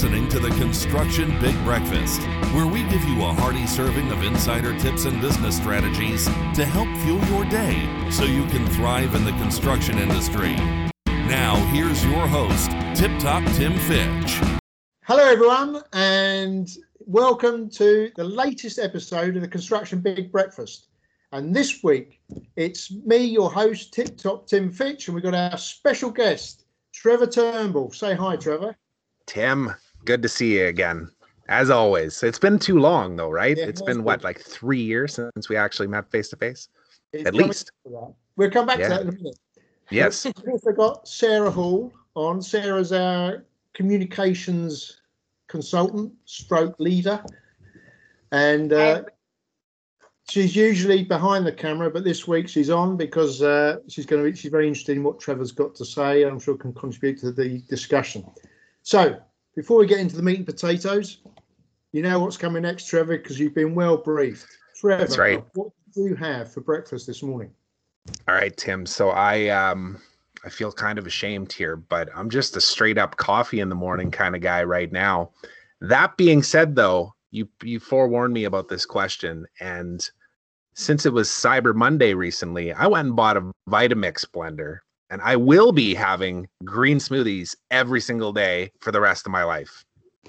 listening to the Construction Big Breakfast, where we give you a hearty serving of insider tips and business strategies to help fuel your day so you can thrive in the construction industry. Now, here's your host, Tip Top Tim Fitch. Hello, everyone, and welcome to the latest episode of the Construction Big Breakfast. And this week, it's me, your host, Tip Top Tim Fitch, and we've got our special guest, Trevor Turnbull. Say hi, Trevor. Tim, good to see you again. As always, it's been too long though, right? Yeah, it's it been has what, like three years since we actually met face to face. At least. We'll come back Yeah. to that in a minute. Yes. We've also got Sarah Hall on. Sarah's our communications consultant, stroke leader. And uh, she's usually behind the camera, but this week she's on because uh, she's going to be, she's very interested in what Trevor's got to say. and I'm sure can contribute to the discussion. So before we get into the meat and potatoes, you know what's coming next, Trevor, because you've been well briefed. Trevor, That's right. what do you have for breakfast this morning? All right, Tim. So I um I feel kind of ashamed here, but I'm just a straight up coffee in the morning kind of guy right now. That being said though, you you forewarned me about this question and since it was Cyber Monday recently, I went and bought a Vitamix blender and I will be having green smoothies every single day for the rest of my life.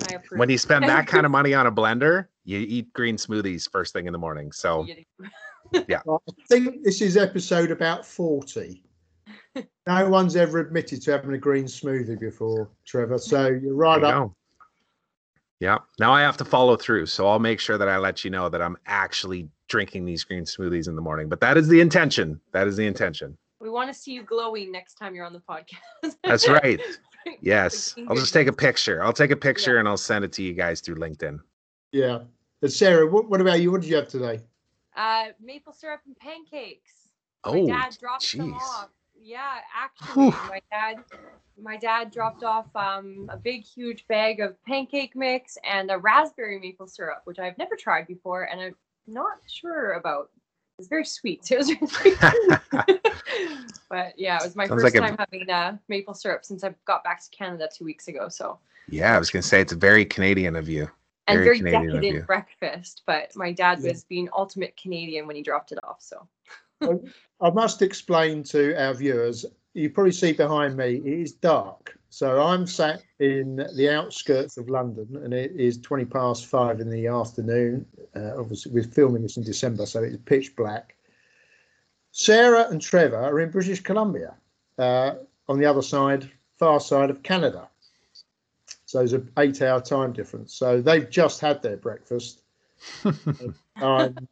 I. When you spend that kind of money on a blender, you eat green smoothies first thing in the morning. So Well, I think this is episode about 40. No one's ever admitted to having a green smoothie before, Trevor. So you're right There up. go. Yeah. Now I have to follow through. So I'll make sure that I let you know that I'm actually drinking these green smoothies in the morning. But that is the intention. That is the intention. We want to see you glowing next time you're on the podcast. That's right. Yes. I'll just take a picture. I'll take a picture Yeah. and I'll send it to you guys through LinkedIn. Yeah. And Sarah, what, what about you? What did you have today? Uh, maple syrup and pancakes. Oh, My dad dropped them off. Yeah, actually, Whew. my dad, my dad dropped off um, a big, huge bag of pancake mix and a raspberry maple syrup, which I've never tried before, and I'm not sure about. It's very sweet. So it was really but yeah, it was my Sounds first like a- time having uh, maple syrup since I got back to Canada two weeks ago. So yeah, I was gonna say it's very Canadian of you. and Very very, Canadian of decadent you. breakfast. But my dad Yeah. was being ultimate Canadian when he dropped it off. So I must explain to our viewers. You probably see behind me, it is dark. So I'm sat in the outskirts of London and it is 20 past five in the afternoon. Uh, obviously, we're filming this in December, so it's pitch black. Sarah and Trevor are in British Columbia uh, on the other side, far side of Canada. So there's an eight hour time difference. So they've just had their breakfast. I'm,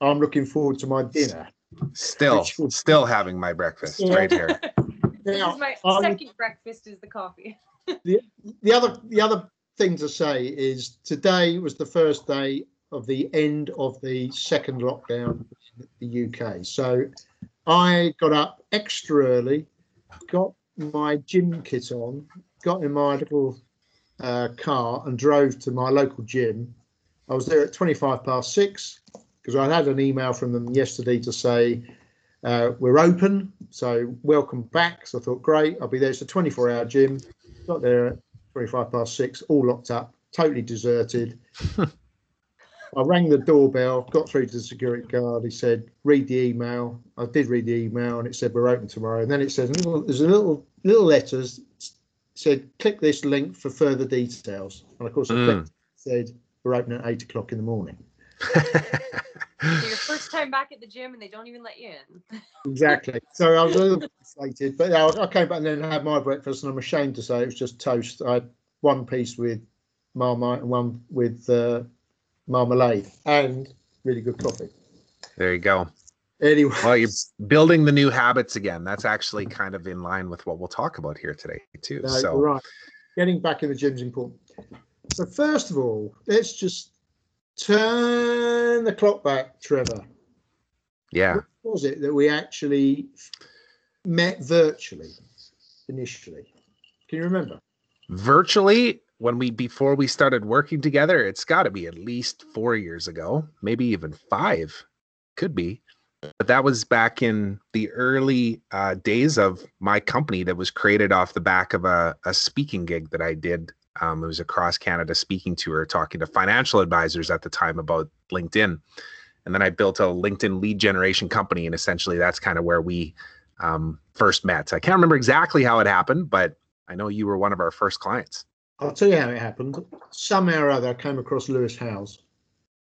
I'm looking forward to my dinner. Still, still having my breakfast Yeah. right here. this Now, is my I'm- second breakfast is the coffee. the other the other thing to say is today was the first day of the end of the second lockdown in the UK. So I got up extra early, got my gym kit on, got in my little uh, car and drove to my local gym. I was there at 25 past six because I had an email from them yesterday to say uh, we're open, so welcome back. So I thought, great, I'll be there. It's a 24 hour gym. Got there at 25 past six, all locked up, totally deserted. I rang the doorbell, got through to the security guard. He said, read the email. I did read the email and it said, we're open tomorrow. And then it says, there's a little, little letters said, click this link for further details. And of course, I Mm. clicked, said, we're open at eight o'clock in the morning. So your first time back at the gym and they don't even let you in. Exactly. So I was a little bit excited, but I I came back and then had my breakfast, and I'm ashamed to say it was just toast. I had one piece with marmite and one with uh, marmalade, and really good coffee. there you go. Anyway, Well, you're building the new habits again. That's actually kind of in line with what we'll talk about here today, too. no, so, right. Getting back in the gym is important. So first of all, let's just turn the clock back, Trevor. yeah. What was it that we actually met virtually initially? Can you remember? Virtually, when we before we started working together, it's got to be at least four years ago, maybe even five. Could be. But that was back in the early uh, days of my company that was created off the back of a, a speaking gig that I did Um, it was across Canada speaking to her, talking to financial advisors at the time about LinkedIn. And then I built a LinkedIn lead generation company. And essentially, that's kind of where we um, first met. I can't remember exactly how it happened, but I know you were one of our first clients. I'll tell you how it happened. Somehow or other, I came across Lewis Howes.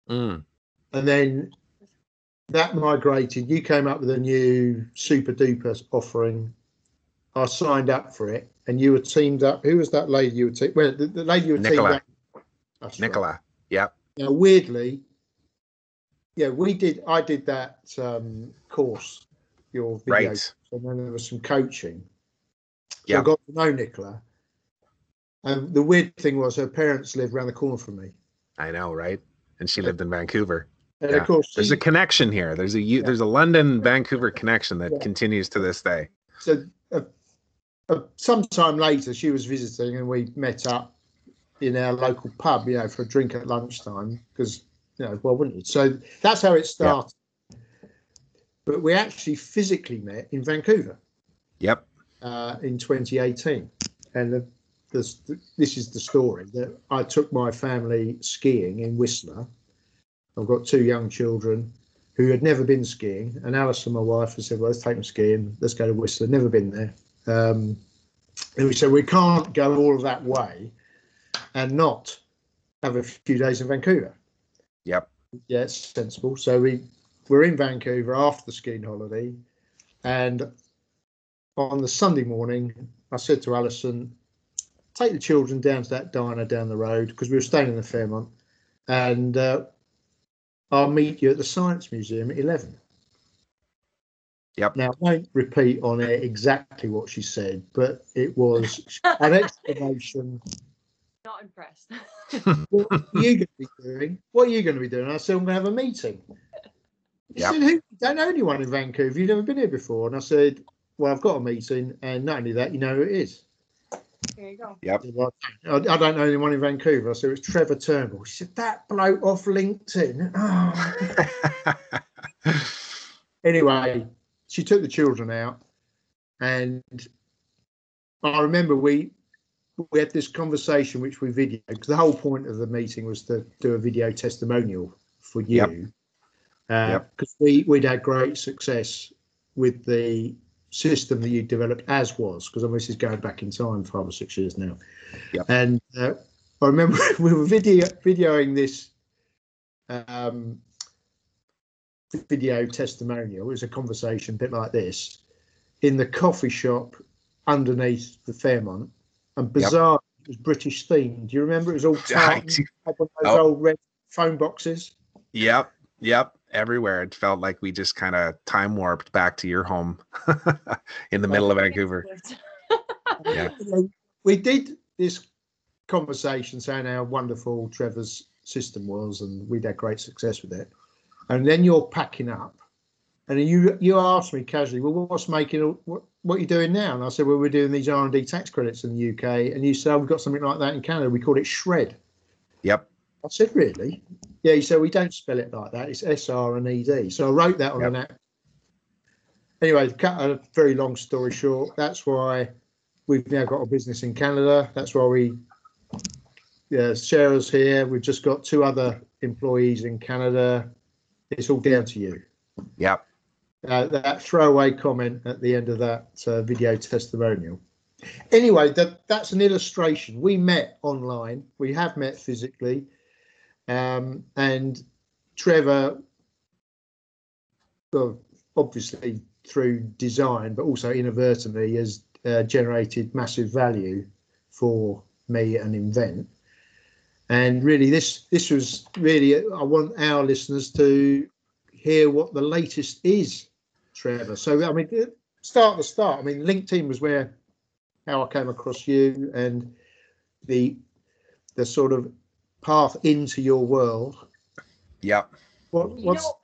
Mm. And then that migrated. You came up with a new super duper offering. I signed up for it, and you were teamed up. Who was that lady you were teamed? Well, the, the lady you were Nicola. teamed up. That's right. Nicola. Yep. Now, weirdly, yeah, we did. I did that um, course, your video, Right. and then there was some coaching. So Yeah. I got to know Nicola. And the weird thing was, her parents lived around the corner from me, I know, right? And she lived in Vancouver. and Yeah. of course, There's a connection here. There's a U- there's a London Vancouver connection that Yeah. continues to this day. so uh, uh, sometime later she was visiting and we met up in our local pub you know for a drink at lunchtime because you know well wouldn't you? So that's how it started. But we actually physically met in vancouver. Yep. uh, in 2018 and the, the, this is the story that i took my family skiing in whistler. I've got two young children who had never been skiing and alison my wife has said well let's take them skiing. Let's go to whistler. Never been there um, and we said we can't go all of that way and not have a few days in vancouver Yep. yeah, it's sensible. So we we're in Vancouver after the skiing holiday, and on the Sunday morning, I said to Alison, "Take the children down to that diner down the road because we were staying in the Fairmont, and uh, I'll meet you at the Science Museum at 11." Yep. Now I won't repeat on it exactly what she said, but it was an explanation Not impressed. what are you going to be doing? What are you going to be doing? I said, I'm going to have a meeting. He Yep. said, Who? You don't know anyone in Vancouver. You've never been here before. And I said, Well, I've got a meeting. And not only that, you know who it is. There you go. Yep. He said, I, I don't know anyone in Vancouver. I said, It's Trevor Turnbull. She said, That bloke off LinkedIn. Oh. anyway, she took the children out. And I remember we we had this conversation which we videoed because the whole point of the meeting was to do a video testimonial for you because Yep. we we'd had great success with the system that you developed as was because this is going back in time five or six years now Yep. and uh, i remember we were video videoing this um, video testimonial it was a conversation a bit like this in the coffee shop underneath the fairmont and bizarre it was british themed do you remember it was all I tartan, do. one of those Oh. old red phone boxes Yep. Yep. Everywhere. It felt like we just kind of time warped back to your home in the middle of Vancouver. Yeah. We did this conversation saying how wonderful Trevor's system was, and we'd had great success with it. And then you're packing up, and you you asked me casually, "Well, what's making what what are you doing now?" And I said, "Well, we're doing these R and D tax credits in the UK." And you said, oh, "We've got something like that in Canada. We call it Shred." Yep. I said, "Really?" Yeah. You said, "We don't spell it like that. It's S R and E D." So I wrote that on Yep. an app. Anyway, cut a very long story short, that's why we've now got a business in Canada. That's why we, yeah, Sarah's here. We've just got two other employees in Canada. It's all down to you. Yep. Uh, that throwaway comment at the end of that uh, video testimonial. Anyway, that that's an illustration. We met online. We have met physically, um, and Trevor, well, obviously through design, but also inadvertently, has uh, generated massive value for me and Invent. And really, this this was really I want our listeners to hear what the latest is, Trevor. So I mean, start the start. I mean, LinkedIn was where how I came across you and the the sort of path into your world. Yeah. What You know,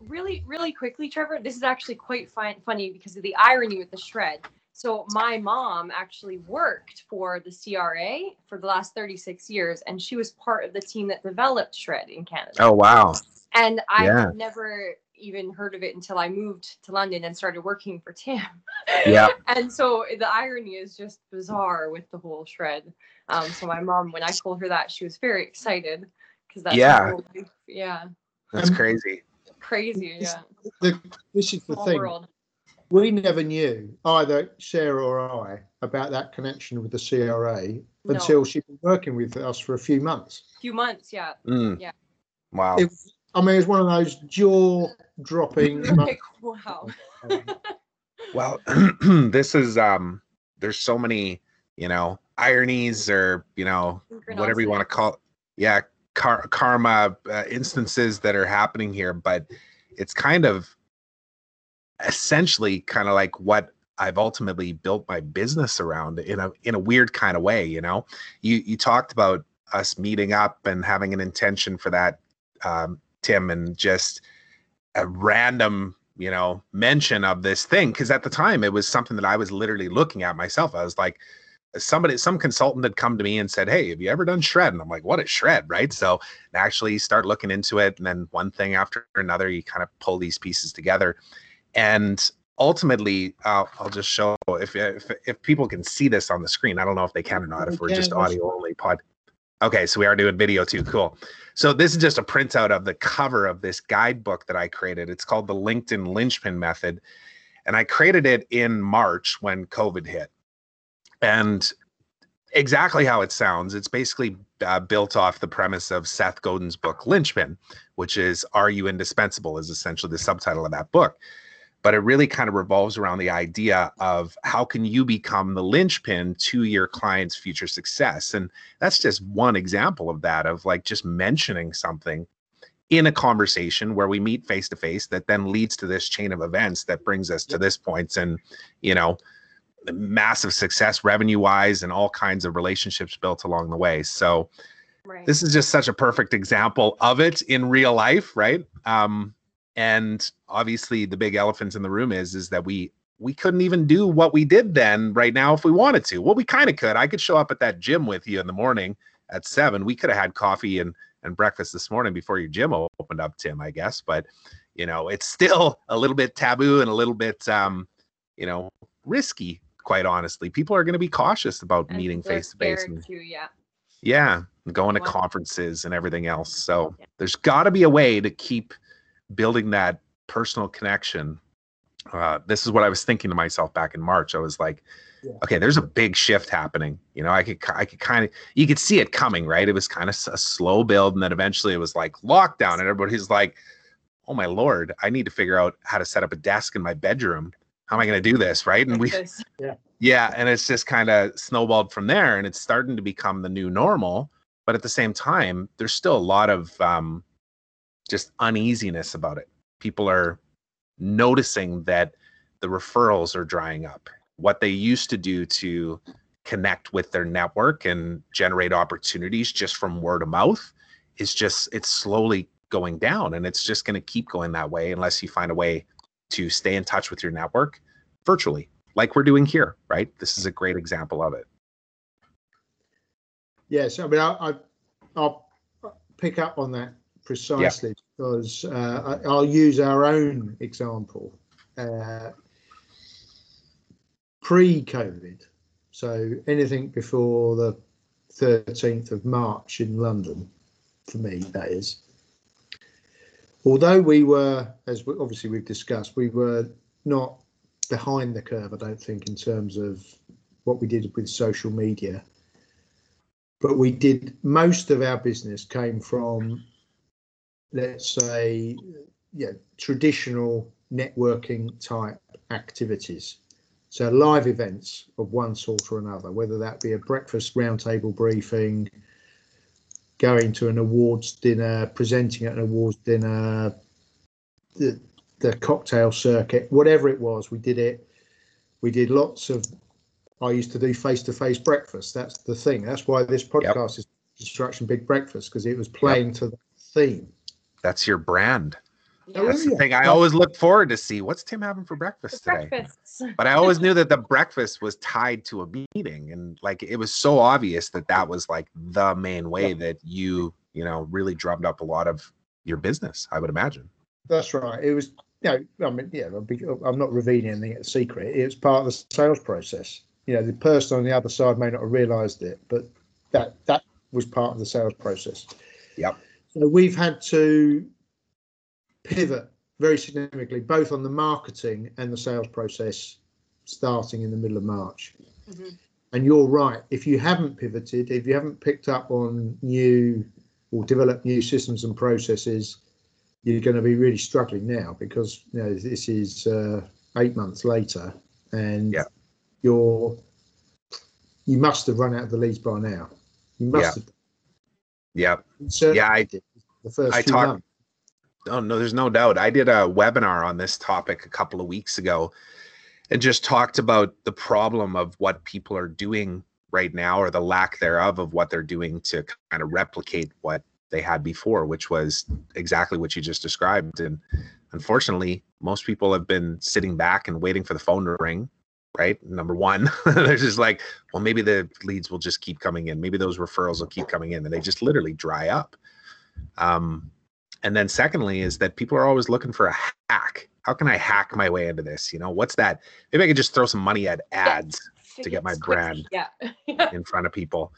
really, really quickly, Trevor, this is actually quite fun, funny because of the irony with the shred. So my mom actually worked for the CRA for the last 36 years, and she was part of the team that developed Shred in Canada. Oh wow. And I Yeah. had never even heard of it until I moved to London and started working for Tim. Yeah. and so the irony is just bizarre with the whole shred. Um, so my mom, when I told her that, she was very excited because that's Yeah. yeah, That's crazy. crazy. This- Yeah, The, this is the small thing. world. We never knew either Sarah or I about that connection with the CRA No. until she'd been working with us for a few months. A few months. Yeah. Mm. Yeah. Wow. It, I mean, it's one of those jaw-dropping. Wow. Well, this is um there's so many, you know, ironies or, you know, whatever you want to call it. Yeah, car- karma uh, instances that are happening here, but it's kind of essentially kind of like what I've ultimately built my business around in a in a weird kind of way, you know. You you talked about us meeting up and having an intention for that um Tim and just a random you know mention of this thing because at the time it was something that i was literally looking at myself. I was like somebody some consultant had come to me and said hey have you ever done shred? And i'm like what is shred? Right? So actually start looking into it and then one thing after another you kind of pull these pieces together and ultimately uh, i'll just show if, if if people can see this on the screen i don't know if they can or not if we're just audio only pod okay so we are doing video too cool so this is just a printout of the cover of this guidebook that I created. It's called the LinkedIn Linchpin Method. And I created it in March when COVID hit. And exactly how it sounds, it's basically uh, built off the premise of Seth Godin's book, Linchpin, which is Are You Indispensable? is essentially the subtitle of that book. But it really kind of revolves around the idea of how can you become the linchpin to your client's future success. And that's just one example of that of like just mentioning something in a conversation where we meet face to face that then leads to this chain of events that brings us to this point and you know massive success revenue wise and all kinds of relationships built along the way so Right. this is just such a perfect example of it in real life right um and obviously the big elephant in the room is is that we we couldn't even do what we did then right now if we wanted to well we kind of could i could show up at that gym with you in the morning at seven we could have had coffee and and breakfast this morning before your gym opened up tim i guess but you know it's still a little bit taboo and a little bit um you know risky quite honestly people are going to be cautious about And meeting face to face scared and too, yeah. yeah, going to conferences and everything else. So Yeah. there's got to be a way to keep building that personal connection. Uh, this is what I was thinking to myself back in March. I was like, Yeah. okay, there's a big shift happening. You know, I could, I could kind of, you could see it coming, right? It was kind of a slow build, and then eventually it was like lockdown, and everybody's like, oh my lord, I need to figure out how to set up a desk in my bedroom. How am I going to do this, right? And we, Like this. yeah, and it's just kind of snowballed from there, and it's starting to become the new normal. But at the same time, there's still a lot of um, just uneasiness about it. People are noticing that the referrals are drying up. What they used to do to connect with their network and generate opportunities just from word of mouth is just it's slowly going down, and it's just going to keep going that way unless you find a way to stay in touch with your network virtually like we're doing here, right? This is a great example of it. Yes, I mean, I, I, I'll pick up on that precisely because uh, I, I'll use our own example. Uh, Pre-COVID, so anything before the 13th of March in London, for me, that is. Although we were, as we, obviously we've discussed, we were not behind the curve, I don't think, in terms of what we did with social media but we did most of our business came from let's say yeah traditional networking type activities so live events of one sort or another whether that be a breakfast roundtable briefing going to an awards dinner presenting at an awards dinner the, the cocktail circuit whatever it was we did it we did lots of I used to do face to face breakfast. That's the thing. That's why this podcast is Construction Big Breakfast because it was playing to the theme. That's your brand. Yeah. That's the oh, thing I always look forward to see. What's Tim having for breakfast The today? breakfasts. But I always knew that the breakfast was tied to a meeting, and like it was so obvious that that was like the main way that you, you know, really drummed up a lot of your business. I would imagine. That's right. It was, you know, I mean, yeah, I'm I'm not revealing anything at secret. It was part of the sales process. You know, the person on the other side may not have realised it, but that that was part of the sales process. Yep. So we've had to pivot very significantly, both on the marketing and the sales process, starting in the middle of March. Mhm. And you're right. If you haven't pivoted, if you haven't picked up on new or developed new systems and processes, you're going to be really struggling now because you know this is uh, eight months later, and Yeah. you're you must have run out of the leads by now. You must Yeah. have. Yep. Certainly Yeah, I- did the first I talked- months. Oh no, there's no doubt. I did a webinar on this topic a couple of weeks ago and just talked about the problem of what people are doing right now or the lack thereof of what they're doing to kind of replicate what they had before, which was exactly what you just described. And unfortunately, most people have been sitting back and waiting for the phone to ring. Right. Number one, they're just like, well, maybe the leads will just keep coming in. Maybe those referrals will keep coming in and they just literally dry up. Um, and then secondly is that people are always looking for a hack. How can I hack my way into this? You know, what's that? Maybe I could just throw some money at ads to get my brand. Yeah. in front of people.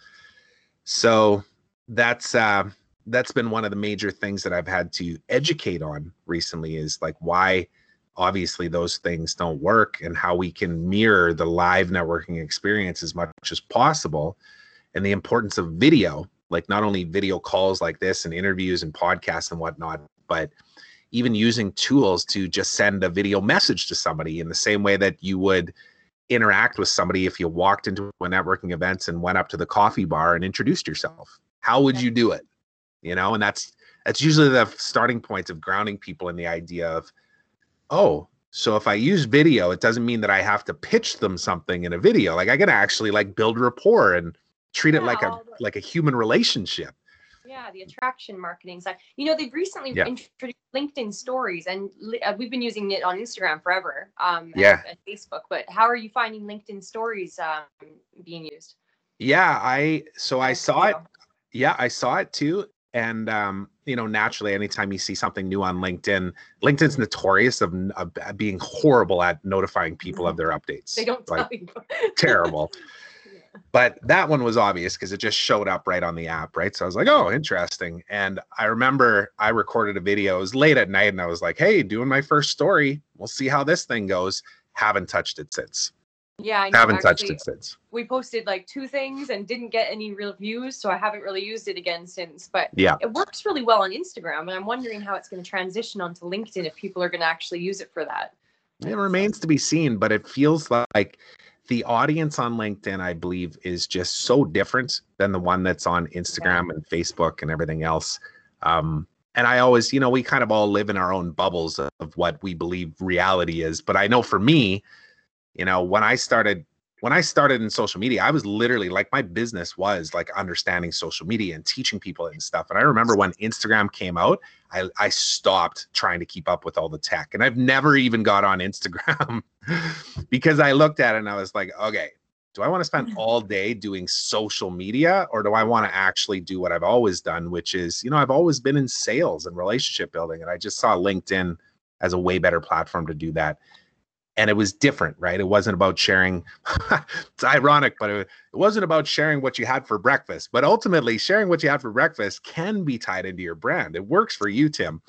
So that's uh that's been one of the major things that I've had to educate on recently is like why obviously those things don't work and how we can mirror the live networking experience as much as possible and the importance of video like not only video calls like this and interviews and podcasts and whatnot but even using tools to just send a video message to somebody in the same way that you would interact with somebody if you walked into a networking event and went up to the coffee bar and introduced yourself. How would you do it? You know and that's that's usually the starting point of grounding people in the idea of oh so if i use video it doesn't mean that i have to pitch them something in a video. Like i can actually like build rapport and treat it like a the- like a human relationship Yeah, the attraction marketing side. You know, they've recently Yeah. introduced LinkedIn stories, and uh, we've been using it on Instagram forever. Um, Yeah. and, Facebook. But how are you finding LinkedIn stories um, being used? yeah i so i saw it yeah i saw it too and um you know naturally anytime you see something new on linkedin linkedin's notorious of, of being horrible at notifying people of their updates They don't like terrible Yeah. But that one was obvious because it just showed up right on the app right so i was like oh interesting and i remember i recorded a video it was late at night and i was like hey doing my first story we'll see how this thing goes haven't touched it since Yeah, I know. haven't touched it since We posted like two things and didn't get any real views, so I haven't really used it again since. But Yeah. it works really well on Instagram, and I'm wondering how it's going to transition onto LinkedIn if people are going to actually use it for that. It remains to be seen, but it feels like the audience on LinkedIn, I believe, is just so different than the one that's on Instagram and Facebook and everything else. Um, and I always, you know, we kind of all live in our own bubbles of, of what we believe reality is. But I know for me, you know, when I started when I started in social media, I was literally like my business was like understanding social media and teaching people and stuff. And I remember when Instagram came out, I, I stopped trying to keep up with all the tech. And I've never even got on Instagram because I looked at it and I was like, okay, do I want to spend mm. all day doing social media or do I want to actually do what I've always done, which is, you know, I've always been in sales and relationship building. And I just saw LinkedIn as a way better platform to do that and it was different, right? It wasn't about sharing. it's ironic, but it, it wasn't about sharing what you had for breakfast. But ultimately, sharing what you had for breakfast can be tied into your brand. It works for you, Tim.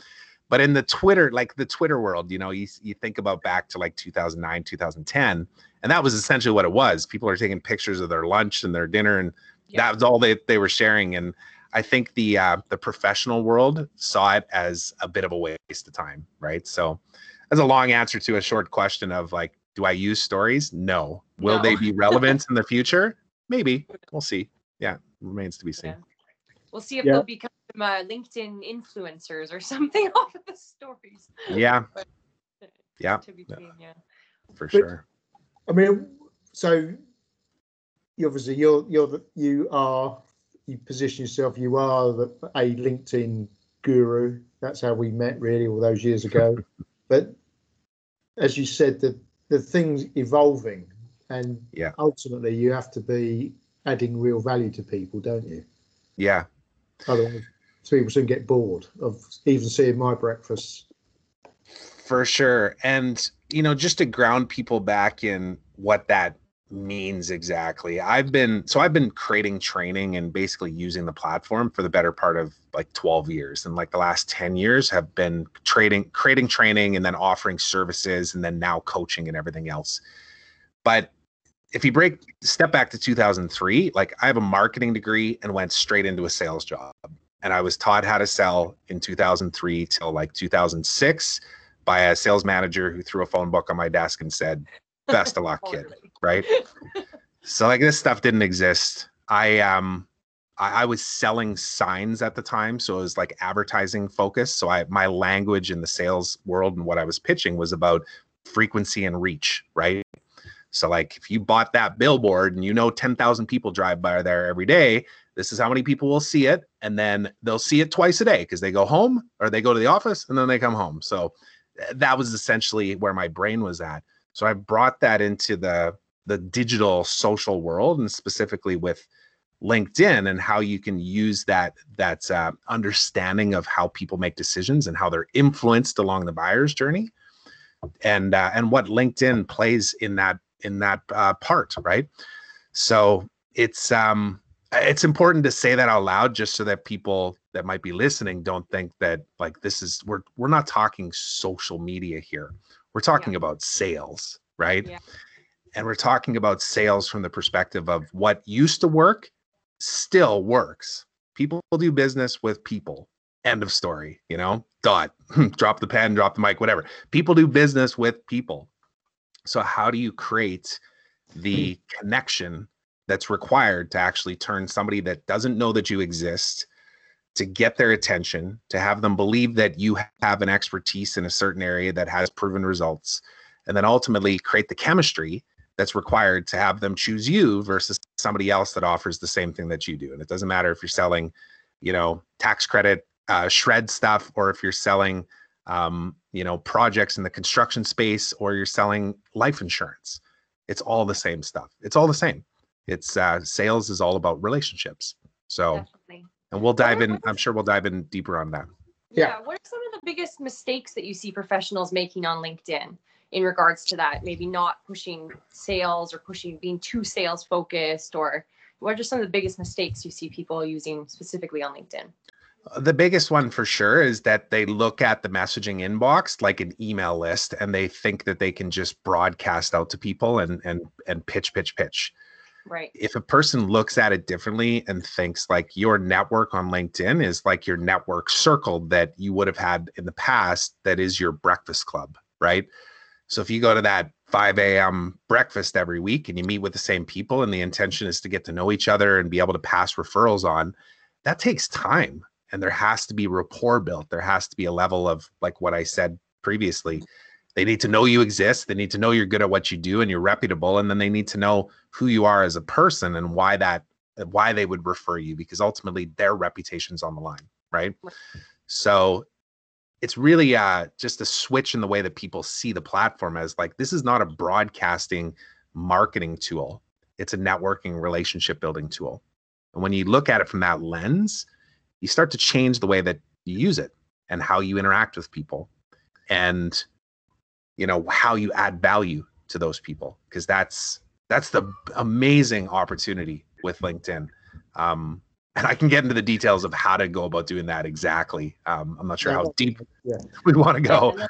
But in the Twitter, like the Twitter world, you know, you, you think about back to like 2009, 2010, and that was essentially what it was. People are taking pictures of their lunch and their dinner, and Yeah. that was all they, they were sharing. And I think the uh, the professional world saw it as a bit of a waste of time, right? So that's a long answer to a short question of like, do I use stories? No. Will No. they be relevant in the future? Maybe. We'll see. Yeah, remains to be seen. Yeah. We'll see if Yeah. they'll become uh, LinkedIn influencers or something off of the stories. Yeah, Yeah. To be seen, yeah. for But- sure. I mean, so you obviously you're you're the, you are you position yourself. You are the, a LinkedIn guru. That's how we met, really, all those years ago. but as you said, the the things evolving, and Yeah. ultimately you have to be adding real value to people, don't you? Yeah. Otherwise, people soon get bored of even seeing my breakfast For sure. And, you know, just to ground people back in what that means exactly. I've been so I've been creating training and basically using the platform for the better part of like 12 years and like the last 10 years have been trading creating training and then offering services and then now coaching and everything else. But if you break step back to 2003, like I have a marketing degree and went straight into a sales job. And I was taught how to sell in 2003 till like 2006 by a sales manager who threw a phone book on my desk and said, "Best of luck, kid." Right? so like this stuff didn't exist. I um I, I was selling signs at the time, so it was like advertising focused. So I my language in the sales world and what I was pitching was about frequency and reach, right? So like if you bought that billboard and you know 10,000 people drive by there every day, this is how many people will see it and then they'll see it twice a day because they go home or they go to the office and then they come home. So that was essentially where my brain was at. So I brought that into the the digital social world and specifically with LinkedIn and how you can use that that uh, understanding of how people make decisions and how they're influenced along the buyer's journey, and uh, and what LinkedIn plays in that in that uh, part, right? So it's um it's important to say that out loud just so that people that might be listening don't think that like this is we're we're not talking social media here. We're talking yeah. about sales, right? Yeah. And we're talking about sales from the perspective of what used to work still works. People do business with people. End of story, you know? Dot. drop the pen, drop the mic, whatever. People do business with people. So how do you create the hmm. connection that's required to actually turn somebody that doesn't know that you exist to get their attention, to have them believe that you have an expertise in a certain area that has proven results, and then ultimately create the chemistry that's required to have them choose you versus somebody else that offers the same thing that you do. And it doesn't matter if you're selling, you know, tax credit, uh, shred stuff, or if you're selling, um, you know, projects in the construction space, or you're selling life insurance. It's all the same stuff. It's all the same it's uh, sales is all about relationships. So, Definitely. and we'll dive in. I'm sure we'll dive in deeper on that. Yeah. yeah. What are some of the biggest mistakes that you see professionals making on LinkedIn in regards to that? Maybe not pushing sales or pushing being too sales focused, or what are some of the biggest mistakes you see people using specifically on LinkedIn? The biggest one for sure is that they look at the messaging inbox like an email list and they think that they can just broadcast out to people and and and pitch pitch pitch Right. If a person looks at it differently and thinks like your network on LinkedIn is like your network circle that you would have had in the past, that is your breakfast club, right? So if you go to that 5 a.m. breakfast every week and you meet with the same people and the intention is to get to know each other and be able to pass referrals on, that takes time. And there has to be rapport built. There has to be a level of like what I said previously they need to know you exist. They need to know you're good at what you do and you're reputable. And then they need to know who you are as a person and why that why they would refer you because ultimately their reputation's on the line, right? So it's really uh, just a switch in the way that people see the platform as like this is not a broadcasting marketing tool. It's a networking relationship building tool. And when you look at it from that lens, you start to change the way that you use it and how you interact with people. And you know how you add value to those people because that's that's the amazing opportunity with linkedin um, and i can get into the details of how to go about doing that exactly um, i'm not sure how deep yeah. we want to go yeah,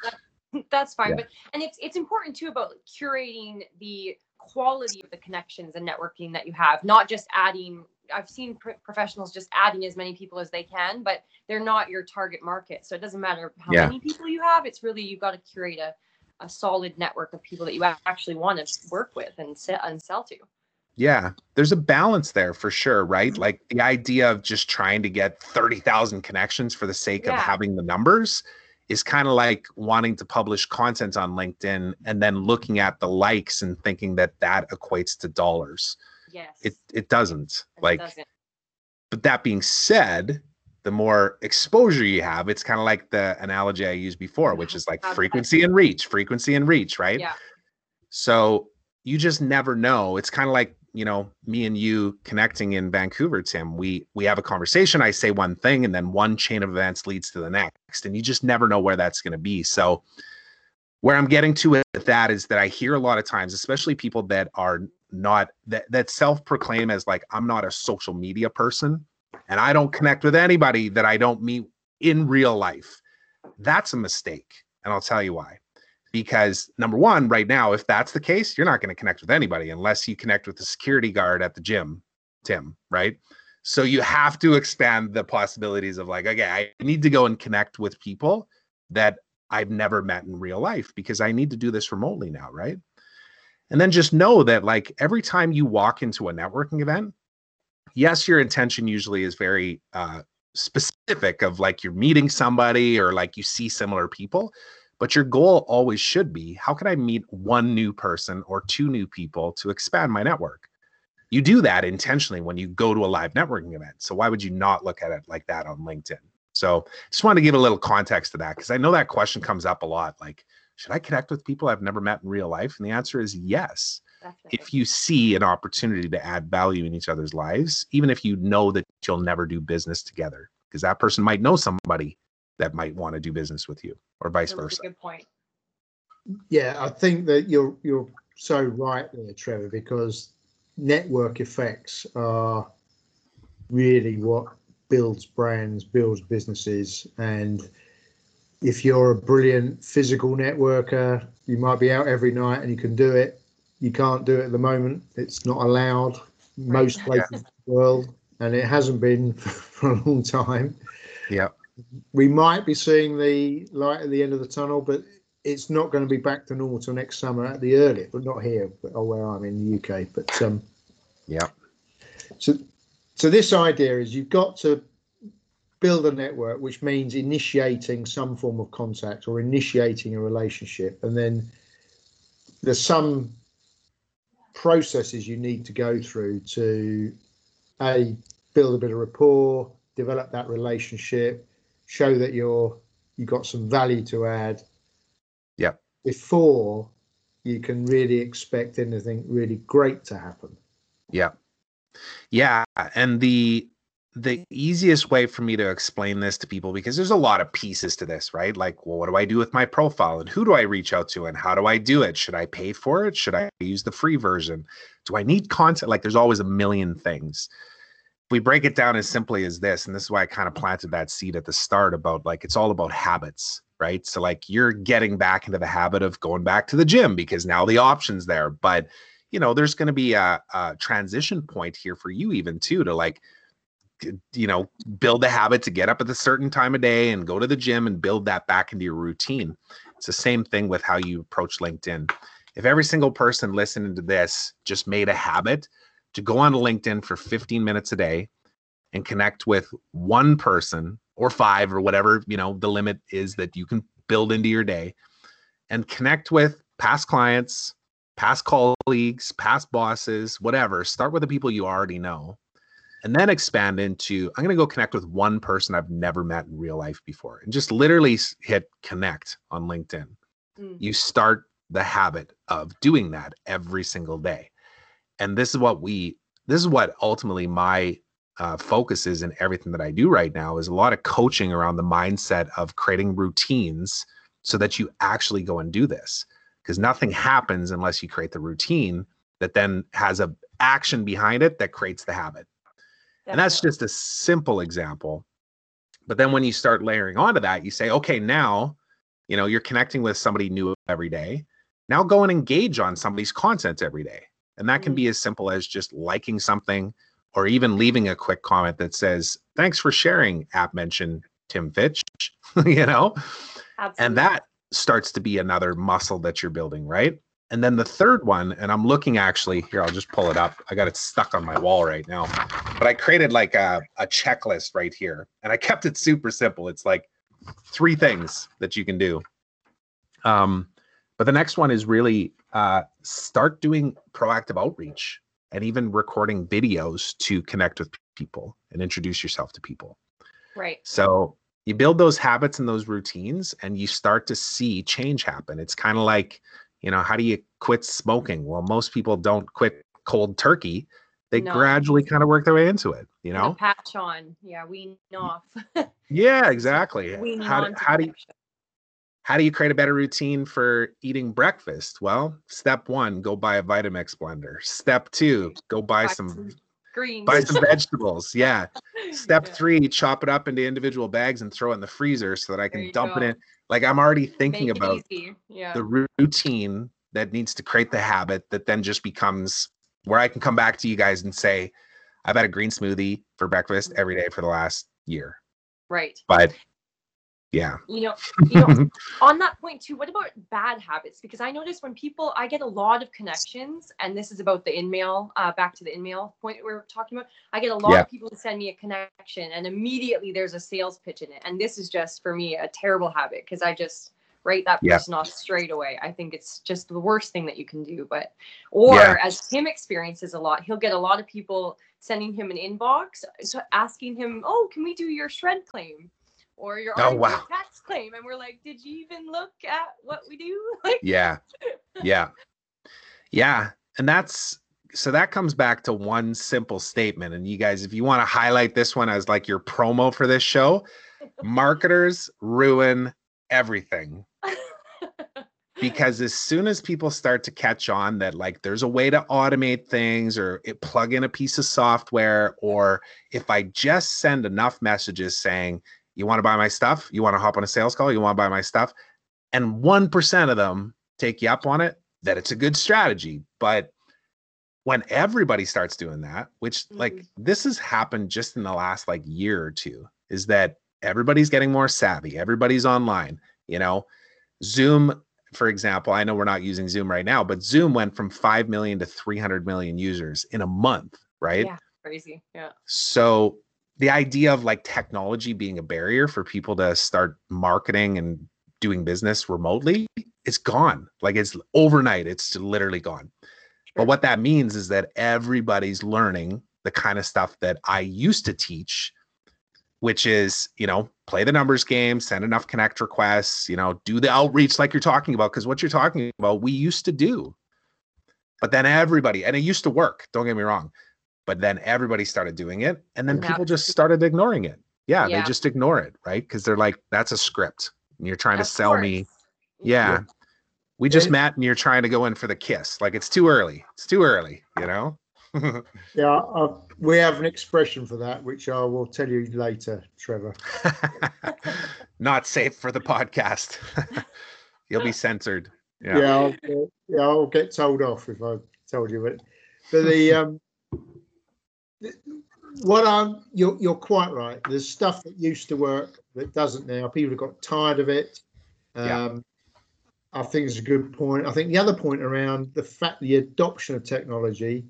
no, that's fine yeah. but and it's it's important too about curating the quality of the connections and networking that you have not just adding I've seen professionals just adding as many people as they can, but they're not your target market. So it doesn't matter how yeah. many people you have. It's really you've got to curate a, a solid network of people that you actually want to work with and sell and sell to. Yeah, there's a balance there for sure, right? Mm-hmm. Like the idea of just trying to get 30,000 connections for the sake yeah. of having the numbers is kind of like wanting to publish content on LinkedIn and then looking at the likes and thinking that that equates to dollars. Yes. It it doesn't. It like doesn't. But that being said, the more exposure you have, it's kind of like the analogy I used before, which is like frequency and reach, frequency and reach, right? Yeah. So you just never know. It's kind of like, you know, me and you connecting in Vancouver, Tim. We we have a conversation, I say one thing and then one chain of events leads to the next and you just never know where that's going to be. So where I'm getting to with that is that I hear a lot of times, especially people that are not that that self-proclaim as like I'm not a social media person and I don't connect with anybody that I don't meet in real life. That's a mistake. And I'll tell you why. Because number one, right now, if that's the case, you're not going to connect with anybody unless you connect with the security guard at the gym, Tim, right? So you have to expand the possibilities of like, okay, I need to go and connect with people that I've never met in real life because I need to do this remotely now, right? And then just know that like every time you walk into a networking event, yes, your intention usually is very uh, specific of like you're meeting somebody or like you see similar people, but your goal always should be how can I meet one new person or two new people to expand my network? You do that intentionally when you go to a live networking event. So why would you not look at it like that on LinkedIn? So just wanted to give a little context to that because I know that question comes up a lot. Like, should I connect with people I've never met in real life? And the answer is yes. Definitely. If you see an opportunity to add value in each other's lives, even if you know that you'll never do business together, because that person might know somebody that might want to do business with you, or vice That's versa. good point. Yeah, I think that you're you're so right there, Trevor, because network effects are really what builds brands, builds businesses. And if you're a brilliant physical networker, you might be out every night and you can do it. You can't do it at the moment. It's not allowed most places yeah. in the world, and it hasn't been for a long time. Yeah. We might be seeing the light at the end of the tunnel, but it's not going to be back to normal till next summer at the earliest, but not here, but oh, where I'm in the UK. But um, yeah. So, so this idea is you've got to build a network, which means initiating some form of contact or initiating a relationship, and then there's some processes you need to go through to a build a bit of rapport, develop that relationship, show that you're you've got some value to add. Yeah. Before you can really expect anything really great to happen. Yeah. Yeah. And the the easiest way for me to explain this to people because there's a lot of pieces to this, right? Like, well, what do I do with my profile and who do I reach out to and how do I do it? Should I pay for it? Should I use the free version? Do I need content? Like, there's always a million things. We break it down as simply as this, and this is why I kind of planted that seed at the start about like it's all about habits, right? So, like, you're getting back into the habit of going back to the gym because now the option's there. But you know, there's going to be a, a transition point here for you, even too, to like, you know, build the habit to get up at a certain time of day and go to the gym and build that back into your routine. It's the same thing with how you approach LinkedIn. If every single person listening to this just made a habit to go on LinkedIn for 15 minutes a day and connect with one person or five or whatever, you know, the limit is that you can build into your day and connect with past clients, past colleagues, past bosses, whatever. Start with the people you already know and then expand into I'm going to go connect with one person I've never met in real life before and just literally hit connect on LinkedIn. Mm. You start the habit of doing that every single day. And this is what we this is what ultimately my uh, focus is in everything that I do right now is a lot of coaching around the mindset of creating routines so that you actually go and do this because nothing happens unless you create the routine that then has a action behind it that creates the habit. Definitely. And that's just a simple example. But then when you start layering onto that, you say, okay, now, you know, you're connecting with somebody new every day. Now go and engage on somebody's content every day. And that can be mm-hmm. as simple as just liking something or even leaving a quick comment that says, thanks for sharing at mention Tim Fitch, you know? Absolutely. And that starts to be another muscle that you're building, right? And then the third one, and I'm looking actually here, I'll just pull it up. I got it stuck on my wall right now. But I created like a, a checklist right here and I kept it super simple. It's like three things that you can do. Um, but the next one is really uh, start doing proactive outreach and even recording videos to connect with people and introduce yourself to people. Right. So you build those habits and those routines and you start to see change happen. It's kind of like you know how do you quit smoking? Well most people don't quit cold turkey. They no. gradually kind of work their way into it you know? patch on. Yeah wean off. Yeah exactly. Wean how, do, how do you how do you create a better routine for eating breakfast? Well, step one, go buy a Vitamix blender. Step two, go buy Buy some Greens. buy some vegetables. Yeah. Step Yeah. three, chop it up into individual bags and throw it in the freezer so that I can dump go. it in. Like I'm already thinking Make about. Yeah. the routine that needs to create the habit that then just becomes where I can come back to you guys and say, I've had a green smoothie for breakfast mm-hmm. every day for the last year. right. But yeah. You know, you know, on that point too, what about bad habits? Because I notice when people, I get a lot of connections, and this is about the in-mail, uh, back to the in-mail point we we're talking about. I get a lot Yeah. of people to send me a connection, and immediately there's a sales pitch in it. And this is just for me a terrible habit because I just write that Yeah. person off straight away. I think it's just the worst thing that you can do. But or Yeah. as Tim experiences a lot, he'll get a lot of people sending him an inbox, so asking him, "Oh, can we do your SR&ED claim?" Or your Oh, wow. tax claim, and we're like, "Did you even look at what we do?" Like, Yeah. Yeah. Yeah. And that's so that comes back to one simple statement. And you guys, if you want to highlight this one as like your promo for this show, marketers ruin everything. because as soon as people start to catch on that like there's a way to automate things or it plug in a piece of software or if i just send enough messages saying you want to buy my stuff you want to hop on a sales call you want to buy my stuff and 1% of them take you up on it that it's a good strategy but when everybody starts doing that which like Mhm. this has happened just in the last like year or two is that everybody's getting more savvy everybody's online you know zoom for example, I know we're not using Zoom right now, but Zoom went from 5 million to 300 million users in a month, right? Yeah. crazy. Yeah. So the idea of like technology being a barrier for people to start marketing and doing business remotely, it's gone. Like it's overnight, it's literally gone. But what that means is that everybody's learning the kind of stuff that I used to teach, which is, you know, play the numbers game, send enough connect requests, you know, do the outreach like you're talking about. Cause what you're talking about, we used to do. But then everybody, and it used to work, don't get me wrong. But then everybody started doing it. And then Now people just started ignoring it. Yeah, Yeah. they just ignore it, right? Because they're like, that's a script. And you're trying to Of sell me. course. Yeah. We just Yeah. met and you're trying to go in for the kiss. Like it's too early. It's too early, you know? Yeah, I, we have an expression for that, which I will tell you later, Trevor. Not safe for the podcast. You'll be censored. Yeah, Yeah. I'll, get- yeah, I'll get told off if I told you it. But the um, the- what I'm you're you're quite right. There's stuff that used to work that doesn't now. People have got tired of it. Yeah. Um, I think it's a good point. I think the other point around the fact the adoption of technology,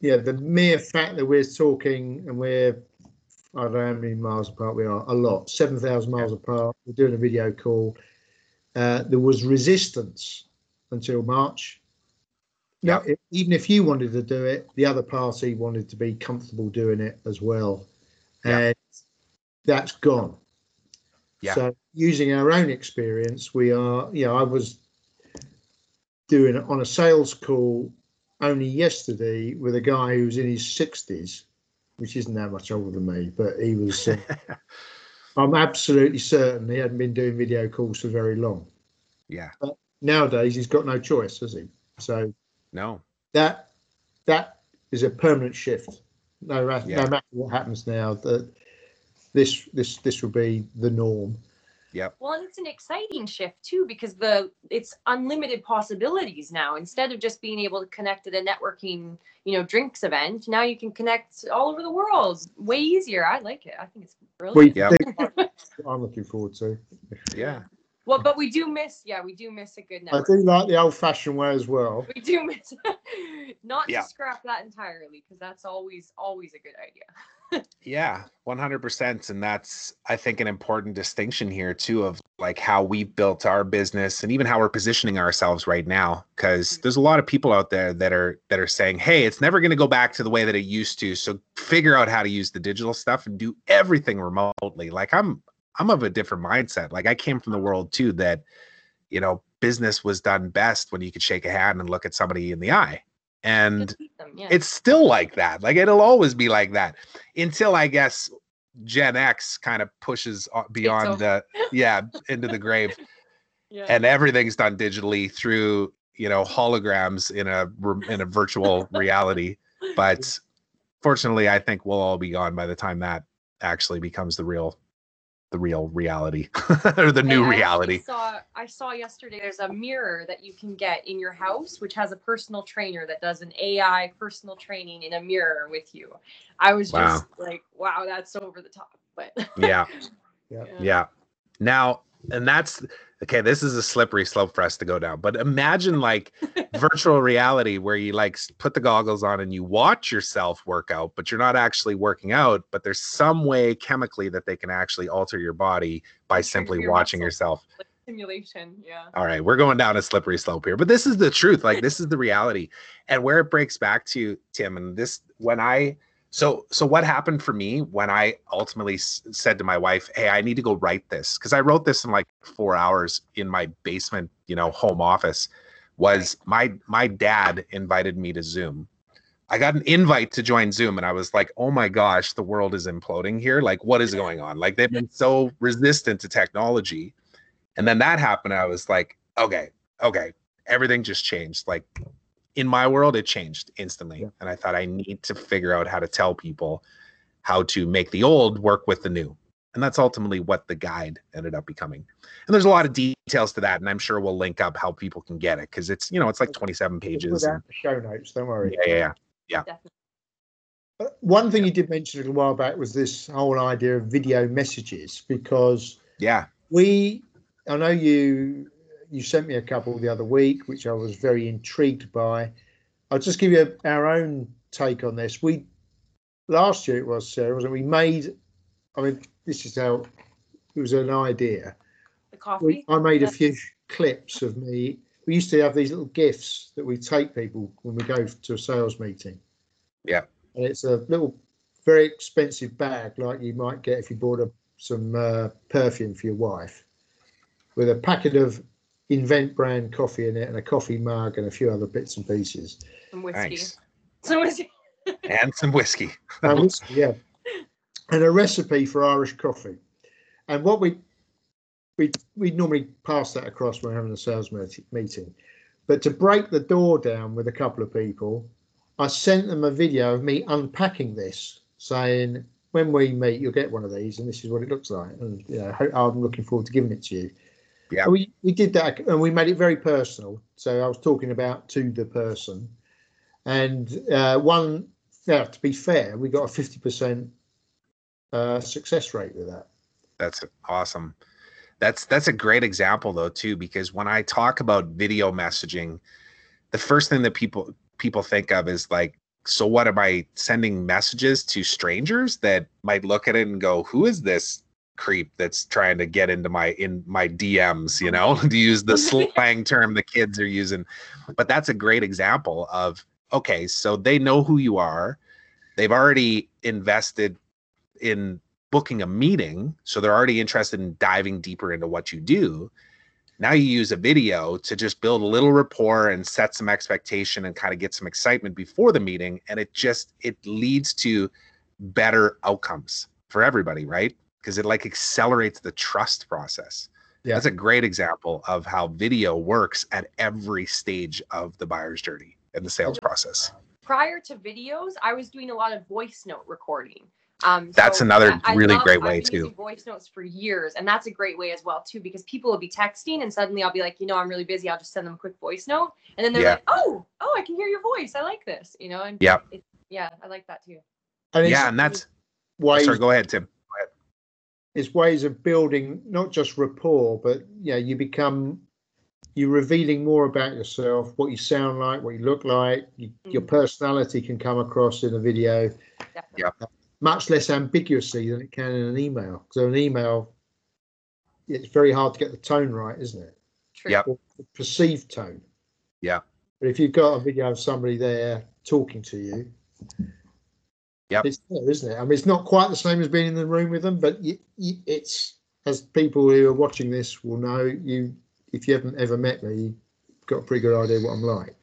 yeah, the mere fact that we're talking and we're I don't know how many miles apart we are, a lot, seven thousand miles apart. We're doing a video call. Uh, there was resistance until March. Yeah. even if you wanted to do it, the other party wanted to be comfortable doing it as well, Yeah. and that's gone. Yeah. So, using our own experience, we are. You know, I was doing it on a sales call only yesterday with a guy who's in his sixties, which isn't that much older than me, but he was. Uh, I'm absolutely certain he hadn't been doing video calls for very long. yeah. Nowadays, he's got no choice, has he? So No. that that is a permanent shift. No, Yeah. no matter what happens now, that this this this will be the norm. Yep. Well, and it's an exciting shift too because the it's unlimited possibilities now. Instead of just being able to connect at a networking, you know, drinks event, now you can connect all over the world. Way easier. I like it. I think it's We brilliant. Yeah. I'm looking forward to. Yeah. Well, but we do miss, yeah, we do miss a good I do like the old-fashioned way as well. We do miss not Yeah. to scrap that entirely because that's always always a good idea. Yeah, 100%. And that's, I think, an important distinction here, too, of like how we built our business and even how we're positioning ourselves right now. Cause mm-hmm. there's a lot of people out there that are, that are saying, Hey, it's never going to go back to the way that it used to. So figure out how to use the digital stuff and do everything remotely. Like I'm, I'm of a different mindset. Like I came from the world too that, you know, business was done best when you could shake a hand and look at somebody in the eye. And them, yeah. it's still like that. Like it'll always be like that until I guess Gen X kind of pushes beyond the yeah into the grave. Yeah. and everything's done digitally through you know holograms in a in a virtual reality but fortunately i think we'll all be gone by the time that actually becomes the real the real reality or the new I reality Saw, I saw yesterday there's a mirror that you can get in your house, which has a personal trainer that does an AI personal training in a mirror with you. I was just like, wow, that's over the top. But yeah Yeah. yeah now and that's okay this is a slippery slope for us to go down but imagine like virtual reality where you like put the goggles on and you watch yourself work out but you're not actually working out but there's some way chemically that they can actually alter your body by simply your watching muscles. yourself like, simulation, yeah. all right we're going down a slippery slope here but this is the truth like this is the reality and where it breaks back to tim and this when i so so what happened for me when i ultimately s- said to my wife hey i need to go write this because i wrote this in like four hours in my basement you know home office was my my dad invited me to zoom i got an invite to join zoom and i was like oh my gosh the world is imploding here like what is going on like they've been so resistant to technology and then that happened. I was like, okay, okay, everything just changed. Like in my world, it changed instantly. Yeah. And I thought I need to figure out how to tell people how to make the old work with the new. And that's ultimately what the guide ended up becoming. And there's a lot of details to that. And I'm sure we'll link up how people can get it because it's, you know, it's like 27 pages. And- show notes. Don't worry. yeah, yeah, yeah. Definitely. Uh, One thing you did mention a little while back was this whole idea of video messages because Yeah. we i know you you sent me a couple the other week which i was very intrigued by i'll just give you our own take on this we last year it was sarah wasn't it? we made i mean this is how it was an idea The coffee. we, i made a few clips of me we used to have these little gifts that we take people when we go to a sales meeting Yeah. and it's a little very expensive bag like you might get if you bought a, some uh, perfume for your wife with a packet of invent brand coffee in it and a coffee mug and a few other bits and pieces Some whiskey. Nice. Some whiskey. And some whiskey. and whiskey, yeah and a recipe for irish coffee and what we we we normally pass that across when we're having a sales meeting but to break the door down with a couple of people i sent them a video of me unpacking this saying when we meet you'll get one of these and this is what it looks like and you know i'm looking forward to giving it to you Yeah. We we did that and we made it very personal so i was talking about to the person and uh, one yeah to be fair we got a 50% uh, success rate with that That's awesome. That's that's a great example though too because when I talk about video messaging, the first thing that people people think of is like so what am I sending messages to strangers that might look at it and go who is this creep that's trying to get into my in my DMs, you know, to use the slang term the kids are using. But that's a great example of okay, so they know who you are. They've already invested in booking a meeting so they're already interested in diving deeper into what you do now you use a video to just build a little rapport and set some expectation and kind of get some excitement before the meeting and it just it leads to better outcomes for everybody right because it like accelerates the trust process Yeah. that's a great example of how video works at every stage of the buyer's journey and the sales process Prior to videos, I was doing a lot of voice note recording. Um, That's so another I- I really love- great way, I've been too. Voice notes for years, and that's a great way as well too, because people will be texting, and suddenly I'll be like, you know, I'm really busy. I'll just send them a quick voice note, and then they're Yeah. like, oh, oh, I can hear your voice. I like this, you know, and Yep. it, yeah, I like that too. and it's yeah and that's ways sorry go ahead tim it's ways of building not just rapport but yeah you become you're revealing more about yourself what you sound like what you look like you, your Mhm. personality can come across in a video Definitely. Yep. much less ambiguously than it can in an email so an email it's very hard to get the tone right isn't it True. Yep. perceived tone Yeah. but if you've got a video of somebody there talking to you Yep. it's there isn't it i mean it's not quite the same as being in the room with them but it's as people who are watching this will know you if you haven't ever met me you've got a pretty good idea what i'm like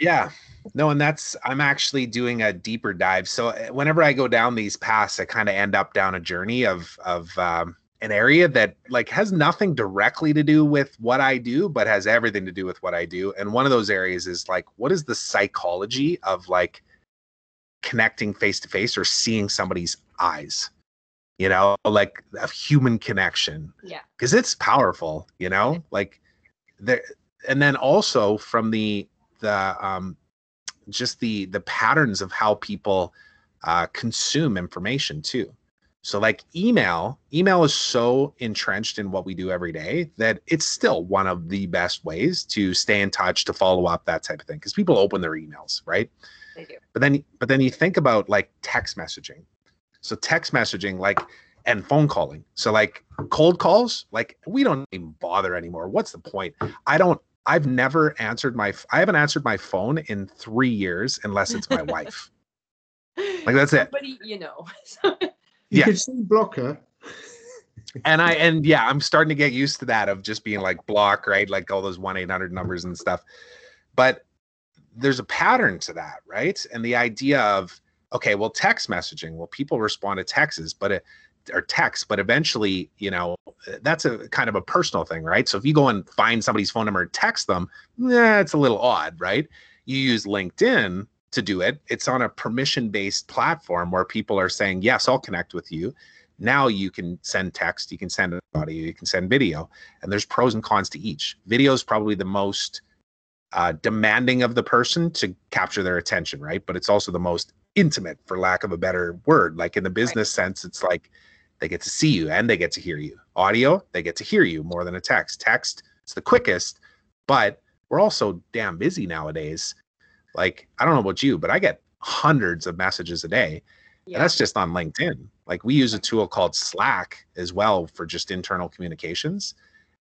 Yeah. No, and that's I'm actually doing a deeper dive. So uh, whenever I go down these paths, I kind of end up down a journey of of um, an area that like has nothing directly to do with what I do, but has everything to do with what I do. And one of those areas is like, what is the psychology of like connecting face to face or seeing somebody's eyes? You know, like a human connection. Yeah. Because it's powerful, you know, like there and then also from the the um just the the patterns of how people uh consume information too so like email, email is so entrenched in what we do every day that it's still one of the best ways to stay in touch, to follow up, that type of thing. Because people open their emails, right? They do. But then but then you think about like text messaging. So text messaging, like and phone calling. So like cold calls, like we don't even bother anymore. What's the point? I don't I've never answered my I haven't answered my phone in three years unless it's my wife. Like that's it. Somebody you know. You Yeah. can still block her. and I and yeah, I'm starting to get used to that of just being like block, right? Like all those one eight hundred numbers and stuff. But there's a pattern to that, right? And the idea of okay, well, text messaging, well, people respond to texts, but it or text, but eventually, you know, that's a kind of a personal thing, right? So if you go and find somebody's phone number and text them, yeah, it's a little odd, right? You use LinkedIn to do it. It's on a permission-based platform where people are saying, "Yes, I'll connect with you." now you can send text you can send audio you can send video and there's pros and cons to each video is probably the most uh, demanding of the person to capture their attention right? But it's also the most intimate for lack of a better word. Like in the business sense it's like they get to see you and they get to hear you. Audio they get to hear you more than a text. Text it's the quickest but we're also damn busy nowadays. Like i don't know about you but i get hundreds of messages a day and that's just on LinkedIn. Like we use a tool called Slack as well for just internal communications.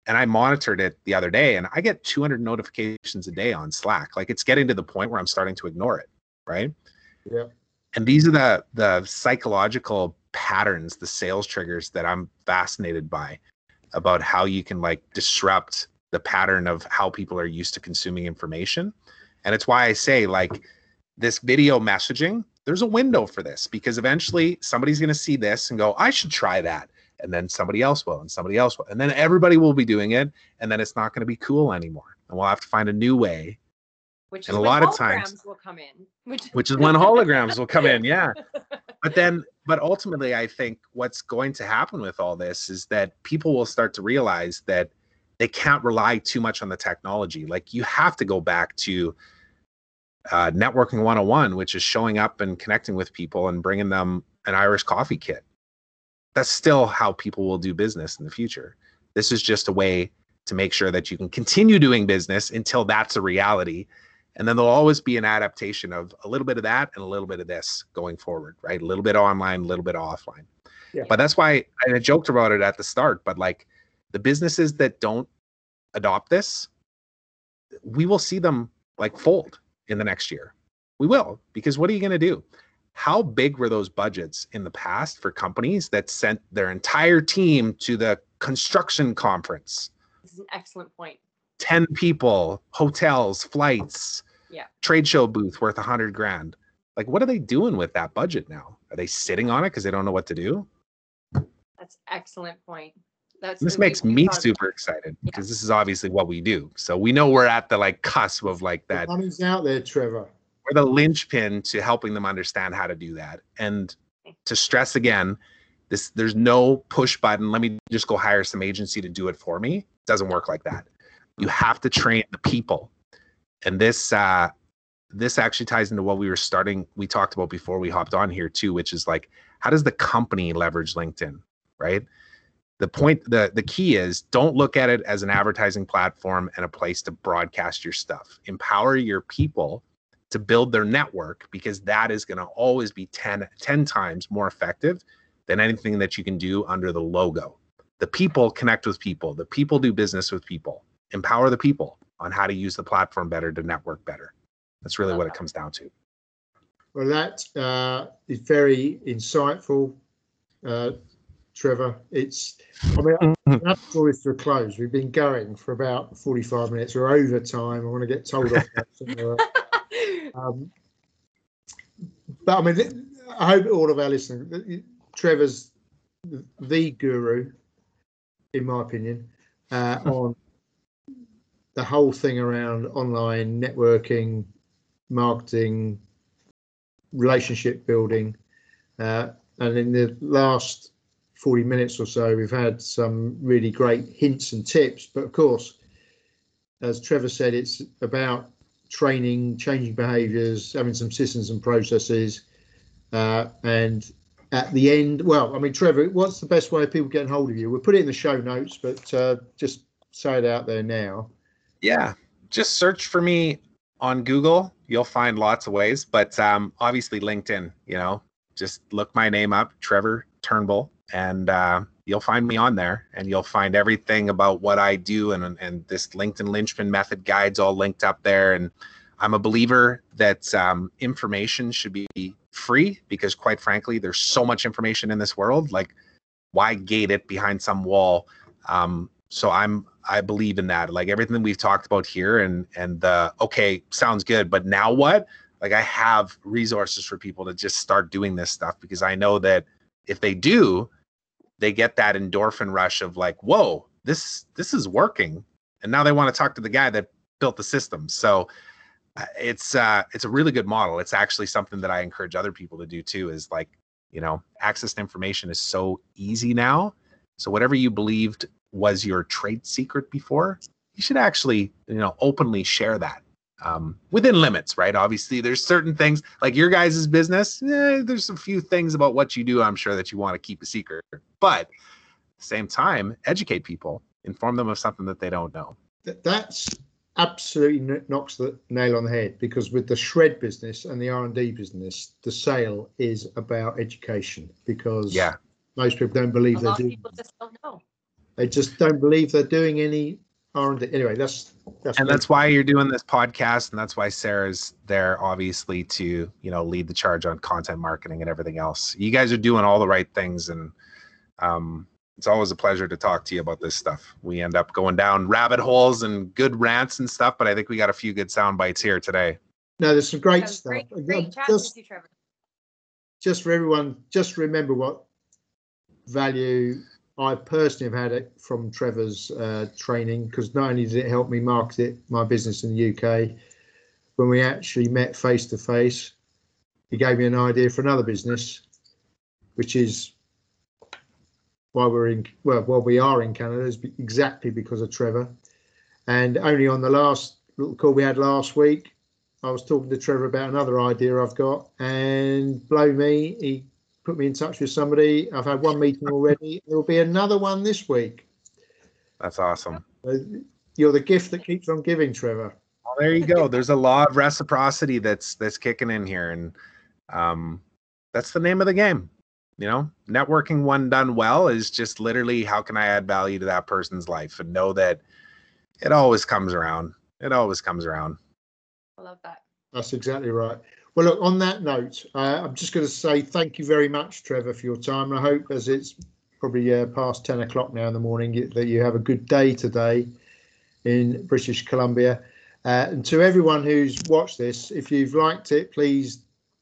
And I monitored it the other day and I get 200 notifications a day on Slack. Like it's getting to the point where I'm starting to ignore it, right? Yeah. And these are the the psychological patterns, the sales triggers that I'm fascinated by about how you can like disrupt the pattern of how people are used to consuming information. And it's why I say like this video messaging, there's a window for this because eventually somebody's going to see this and go, I should try that. And then somebody else will, and somebody else will. And then everybody will be doing it. And then it's not going to be cool anymore. And we'll have to find a new way, Which and is a when lot of times- holograms will come in. Which, which is when holograms will come in. Yeah. But then, but ultimately, I think what's going to happen with all this is that people will start to realize that they can't rely too much on the technology. Like you have to go back to uh, networking 101, which is showing up and connecting with people and bringing them an Irish coffee kit. That's still how people will do business in the future. This is just a way to make sure that you can continue doing business until that's a reality. And then there'll always be an adaptation of a little bit of that and a little bit of this going forward, right? A little bit online, a little bit offline. Yeah. But that's why I joked about it at the start, but like the businesses that don't adopt this, we will see them like fold in the next year. We will, because what are you going to do? How big were those budgets in the past for companies that sent their entire team to the construction conference? this is an excellent point. 10 people, hotels, flights, Yeah. trade show booth worth a hundred grand. Like, what are they doing with that budget now? Are they sitting on it because they don't know what to do? That's excellent point. That's This makes me thought of- super excited Yeah. because this is obviously what we do. So we know we're at the like cusp of like The that. money's out there, Trevor. The linchpin to helping them understand how to do that. And to stress again, this there's no push button. Let me just go hire some agency to do it for me. It doesn't work like that. You have to train the people. And this uh this actually ties into what we were starting we talked about before we hopped on here too, which is like how does the company leverage LinkedIn, right? The point the the key is don't look at it as an advertising platform and a place to broadcast your stuff. Empower your people to build their network because that is going to always be 10, 10 times more effective than anything that you can do under the logo. The people connect with people, the people do business with people. Empower the people on how to use the platform better to network better. That's really what it comes down to. Well, that uh, is very insightful, uh, Trevor. It's, I mean, I have to draw this to a close. We've been going for about 45 minutes. We're over time. I want to get told off. Um, but I mean, I hope all of our listeners, Trevor's the guru in my opinion, uh, on the whole thing around online networking, marketing, relationship building. Uh, and in the last 40 minutes or so, we've had some really great hints and tips. But of course, as Trevor said, it's about training, changing behaviors, having some systems and processes. Uh, and at the end, well, I mean, Trevor, what's the best way of people getting hold of you? We'll put it in the show notes, but uh, just say it out there now. Yeah, just search for me on Google. You'll find lots of ways, but um, obviously LinkedIn. You know, just look my name up, Trevor Turnbull, and uh, you'll find me on there, and you'll find everything about what I do, and and this LinkedIn Linchpin method guides all linked up there. And I'm a believer that um, information should be free because, quite frankly, there's so much information in this world. Like, why gate it behind some wall? Um, so I'm I believe in that. Like everything we've talked about here and and the okay, sounds good, but now what? Like I have resources for people to just start doing this stuff because I know that if they do, they get that endorphin rush of like, whoa, this this is working. And now they want to talk to the guy that built the system. So uh, it's uh it's a really good model. It's actually something that I encourage other people to do too is like, you know, access to information is so easy now. So whatever you believed was your trade secret before, you should actually, you know, openly share that um, within limits, right? Obviously, there's certain things like your guys' business. Eh, there's a few things about what you do. I'm sure that you want to keep a secret, but at the same time, educate people, inform them of something that they don't know. That's absolutely knocks the nail on the head because with the SR&ED business and the r&d business the sale is about education because yeah most people don't believe A they're lot of doing people just don't know. they just don't believe they're doing any r&d anyway that's that's and me. that's why you're doing this podcast and that's why sarah's there obviously to you know lead the charge on content marketing and everything else. You guys are doing all the right things and um it's always a pleasure to talk to you about this stuff. We end up going down rabbit holes and good rants and stuff but i think we got a few good sound bites here today. No there's some great stuff. great, And great then chatting just with you, Trevor. just for everyone just remember what value I personally have had it from Trevor's uh, training because not only did it help me market it, my business in the UK, when we actually met face to face, he gave me an idea for another business, which is why we're in well, why we are in Canada is exactly because of Trevor. And only on the last little call we had last week, I was talking to Trevor about another idea I've got, and blow me, he put me in touch with somebody. I've had one meeting already. There will be another one this week. that's awesome You're the gift that keeps on giving, Trevor. well, there you go there's a law of reciprocity that's that's kicking in here and um that's the name of the game you know networking one done well is just literally how can i add value to that person's life and know that it always comes around it always comes around I love that. That's exactly right. Well, look, on that note, uh, I'm just going to say thank you very much, Trevor, for your time. And I hope, as it's probably uh, past 10 o'clock now in the morning, that you have a good day today in British Columbia. Uh, and to everyone who's watched this, if you've liked it, please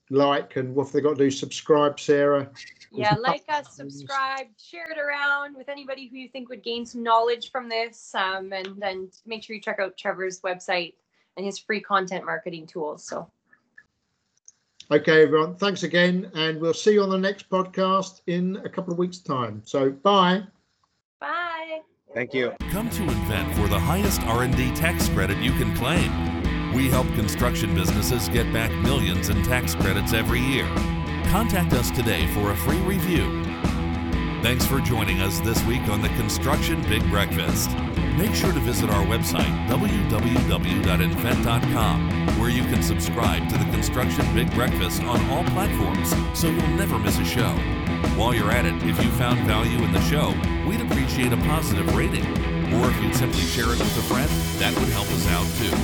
like and what have they got to do? Subscribe, Sarah. Yeah, like us, subscribe, share it around with anybody who you think would gain some knowledge from this. Um, and then make sure you check out Trevor's website and his free content marketing tools. So Okay, everyone. Thanks again. And we'll see you on the next podcast in a couple of weeks' time. So, bye. bye. thank you Come to Invent for the highest R&D tax credit you can claim. We help construction businesses get back millions in tax credits every year. Contact us today for a free review. Thanks for joining us this week on the Construction Big Breakfast. Make sure to visit our website, www.invent.com, where you can subscribe to the Construction Big Breakfast on all platforms so you'll never miss a show. While you're at it, if you found value in the show, we'd appreciate a positive rating. Or if you'd simply share it with a friend, that would help us out too.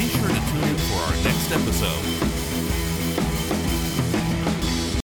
Be sure to tune in for our next episode.